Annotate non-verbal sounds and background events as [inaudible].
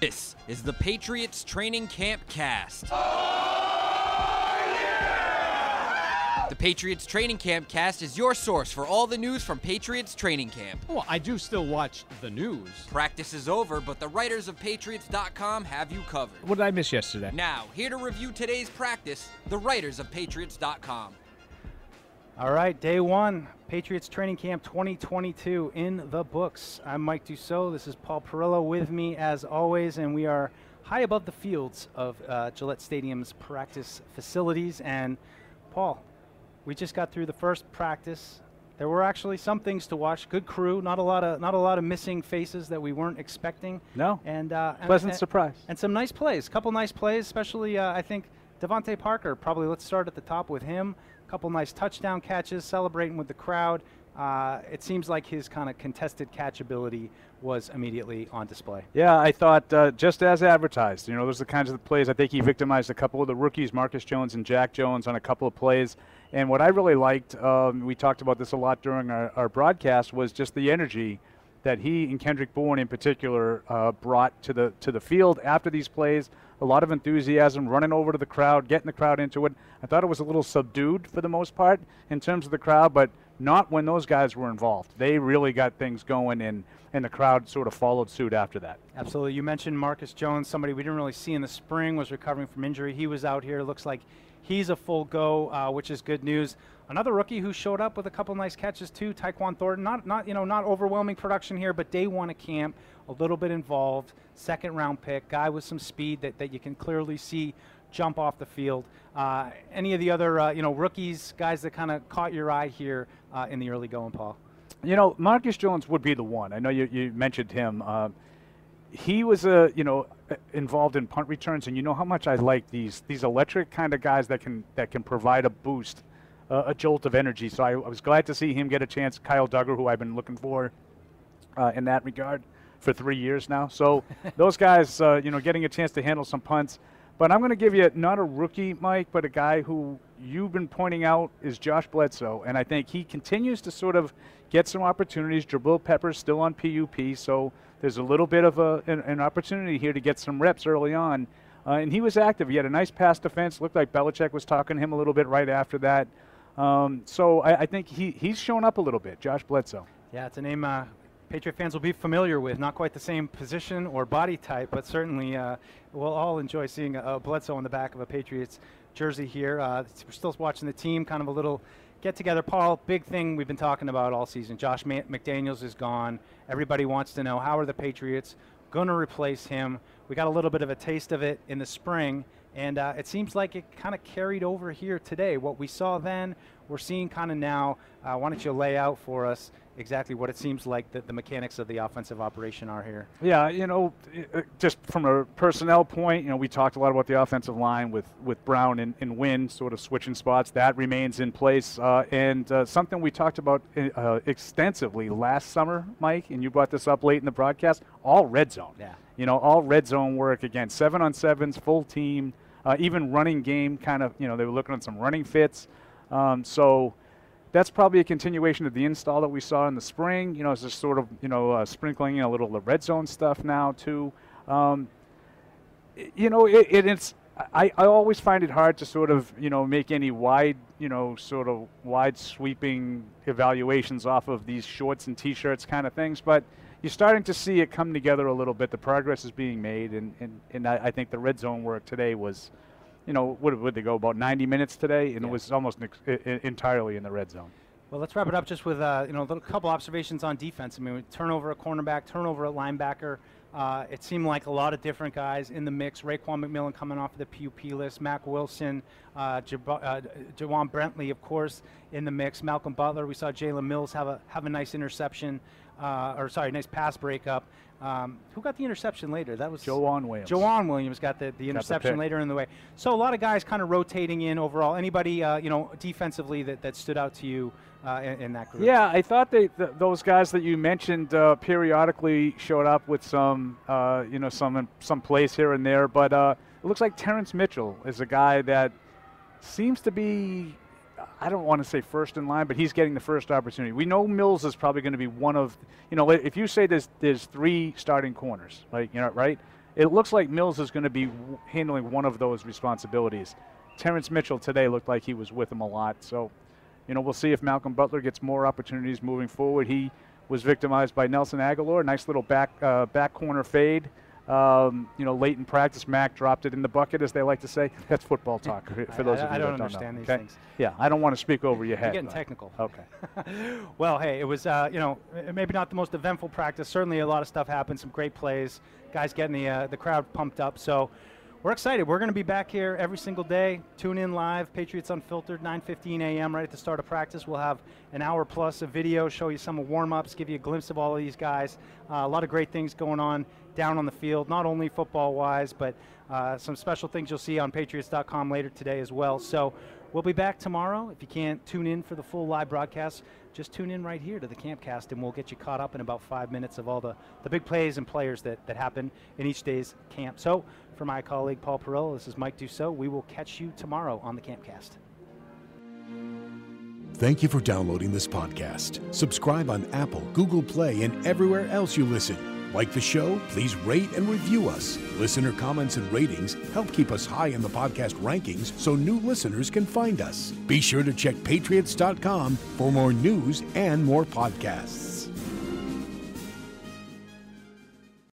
This is the Patriots Training Camp Cast. Oh, the Patriots Training Camp Cast is your source for all the news from Patriots Training Camp. Well, I do still watch the news. Practice is over, but the writers of Patriots.com have you covered. What did I miss yesterday? Now, here to review today's practice, the writers of Patriots.com. All right, day one, Patriots Training Camp 2022 in the books. I'm Mike Dussault. This is Paul Perillo with me as always, and we are high above the fields of uh, Gillette Stadium's practice facilities. And Paul, we just got through the first practice. There were actually some things to watch. Good crew, not a lot of not a lot of missing faces that we weren't expecting. No. And uh, Pleasant and- surprise. and some nice plays. A couple nice plays, especially uh, I think DeVante Parker. Probably let's start at the top with him. A couple nice touchdown catches, celebrating with the crowd. Uh, it seems like his kind of contested catch ability was immediately on display. Yeah, I thought uh, just as advertised. You know, those are the kinds of plays. I think he victimized a couple of the rookies, Marcus Jones and Jack Jones, on a couple of plays. And what I really liked, um, we talked about this a lot during our, our broadcast, was just the energy that he and Kendrick Bourne in particular uh, brought to the to the field after these plays. A lot of enthusiasm, running over to the crowd, getting the crowd into it. I thought it was a little subdued for the most part in terms of the crowd, but not when those guys were involved. They really got things going, and and the crowd sort of followed suit after that. Absolutely. You mentioned Marcus Jones, somebody we didn't really see in the spring, was recovering from injury. He was out here. Looks like he's a full go, uh, which is good news. Another rookie who showed up with a couple nice catches too, Tyquan Thornton. Not, not you know, not overwhelming production here, but day one of camp, a little bit involved. Second round pick, guy with some speed that, that you can clearly see jump off the field. Uh, any of the other uh, you know rookies, guys that kind of caught your eye here uh, in the early going, Paul? You know, Marcus Jones would be the one. I know you, you mentioned him. Uh, he was a you know uh, involved in punt returns, and you know how much I like these these electric kind of guys that can that can provide a boost, uh, a jolt of energy. So I, I was glad to see him get a chance. Kyle Dugger, who I've been looking for uh, in that regard for three years now. So [laughs] those guys, uh, you know, getting a chance to handle some punts. But I'm going to give you not a rookie, Mike, but a guy who you've been pointing out is Josh Bledsoe, and I think he continues to sort of get some opportunities. Jabrill Peppers still on PUP, so there's a little bit of a, an, an opportunity here to get some reps early on. Uh, and he was active. He had a nice pass defense. Looked like Belichick was talking to him a little bit right after that. Um, so I, I think he, he's shown up a little bit, Josh Bledsoe. Yeah, it's a name uh, Patriot fans will be familiar with. Not quite the same position or body type, but certainly uh, we'll all enjoy seeing a, a Bledsoe on the back of a Patriots jersey here. Uh, we're still watching the team, kind of a little get together. Paul, big thing we've been talking about all season. Josh McDaniels is gone. Everybody wants to know how are the Patriots going to replace him. We got a little bit of a taste of it in the spring, and uh, it seems like it kind of carried over here today. What we saw then, we're seeing kind of now. Uh, why don't you lay out for us exactly what it seems like that the mechanics of the offensive operation are here? Yeah, you know, just from a personnel point, you know, we talked a lot about the offensive line with, with Brown and, and Wynn sort of switching spots. That remains in place. Uh, and uh, something we talked about uh, extensively last summer, Mike, and you brought this up late in the broadcast all red zone. Yeah. You know, all red zone work again, seven on sevens, full team, uh, even running game kind of, you know, they were looking at some running fits. Um, so that's probably a continuation of the install that we saw in the spring. You know, it's just sort of, you know, uh, sprinkling in a little of the red zone stuff now, too. Um, you know, it, it, it's, I, I always find it hard to sort of, you know, make any wide, you know, sort of wide sweeping evaluations off of these shorts and t-shirts kind of things, but you're starting to see it come together a little bit. The progress is being made, and, and, and I, I think the red zone work today was, you know, what would they go about 90 minutes today, and Yeah. it was almost ex- i- i- entirely in the red zone. Well, let's wrap it up just with uh, you know a little couple observations on defense. I mean, turnover at cornerback, turnover at linebacker. Uh, it seemed like a lot of different guys in the mix. Raekwon McMillan coming off of the PUP list, Mack Wilson, uh, Jab- uh, Ja'Whaun Bentley, of course, in the mix. Malcolm Butler. We saw Jalen Mills have a have a nice interception, uh, or sorry, nice pass breakup. Um, who got the interception later? That was Joejuan Williams. Joejuan Williams got the, the interception pick. later in the way. So a lot of guys kind of rotating in overall. Anybody, uh, you know, defensively that, that stood out to you uh, in, in that group? Yeah, I thought they, th- those guys that you mentioned uh, periodically showed up with some, uh, you know, some some plays here and there. But uh, it looks like Terrance Mitchell is a guy that seems to be, I don't want to say first in line, but he's getting the first opportunity. We know Mills is probably going to be one of, you know, if you say there's there's three starting corners, like you know, right? it looks like Mills is going to be handling one of those responsibilities. Terrance Mitchell today looked like he was with him a lot. So, you know, we'll see if Malcolm Butler gets more opportunities moving forward. He was victimized by Nelson Agholor. Nice little back uh, back corner fade. Um, you know, late in practice, Mac dropped it in the bucket, as they like to say. That's football talk for, those I- of you I don't don't understand know. these okay? things. Yeah, I don't want to speak over your You're head. getting technical. Okay. [laughs] well, hey, it was uh, you know maybe not the most eventful practice. Certainly, a lot of stuff happened. Some great plays. Guys getting the uh, the crowd pumped up. So we're excited. We're going to be back here every single day. Tune in live, Patriots Unfiltered, 9:15 a.m. right at the start of practice. We'll have an hour plus of video, show you some of warm-ups, give you a glimpse of all of these guys. Uh, a lot of great things going on down on the field, not only football-wise, but uh, some special things you'll see on Patriots.com later today as well. So. We'll be back tomorrow. If you can't tune in for the full live broadcast, just tune in right here to the Campcast, and we'll get you caught up in about five minutes of all the, the big plays and players that, that happen in each day's camp. So, for my colleague Paul Perillo, this is Mike Dussault. We will catch you tomorrow on the Campcast. Thank you for downloading this podcast. Subscribe on Apple, Google Play, and everywhere else you listen. Like the show? Please rate and review us. Listener comments and ratings help keep us high in the podcast rankings so new listeners can find us. Be sure to check patriots.com for more news and more podcasts.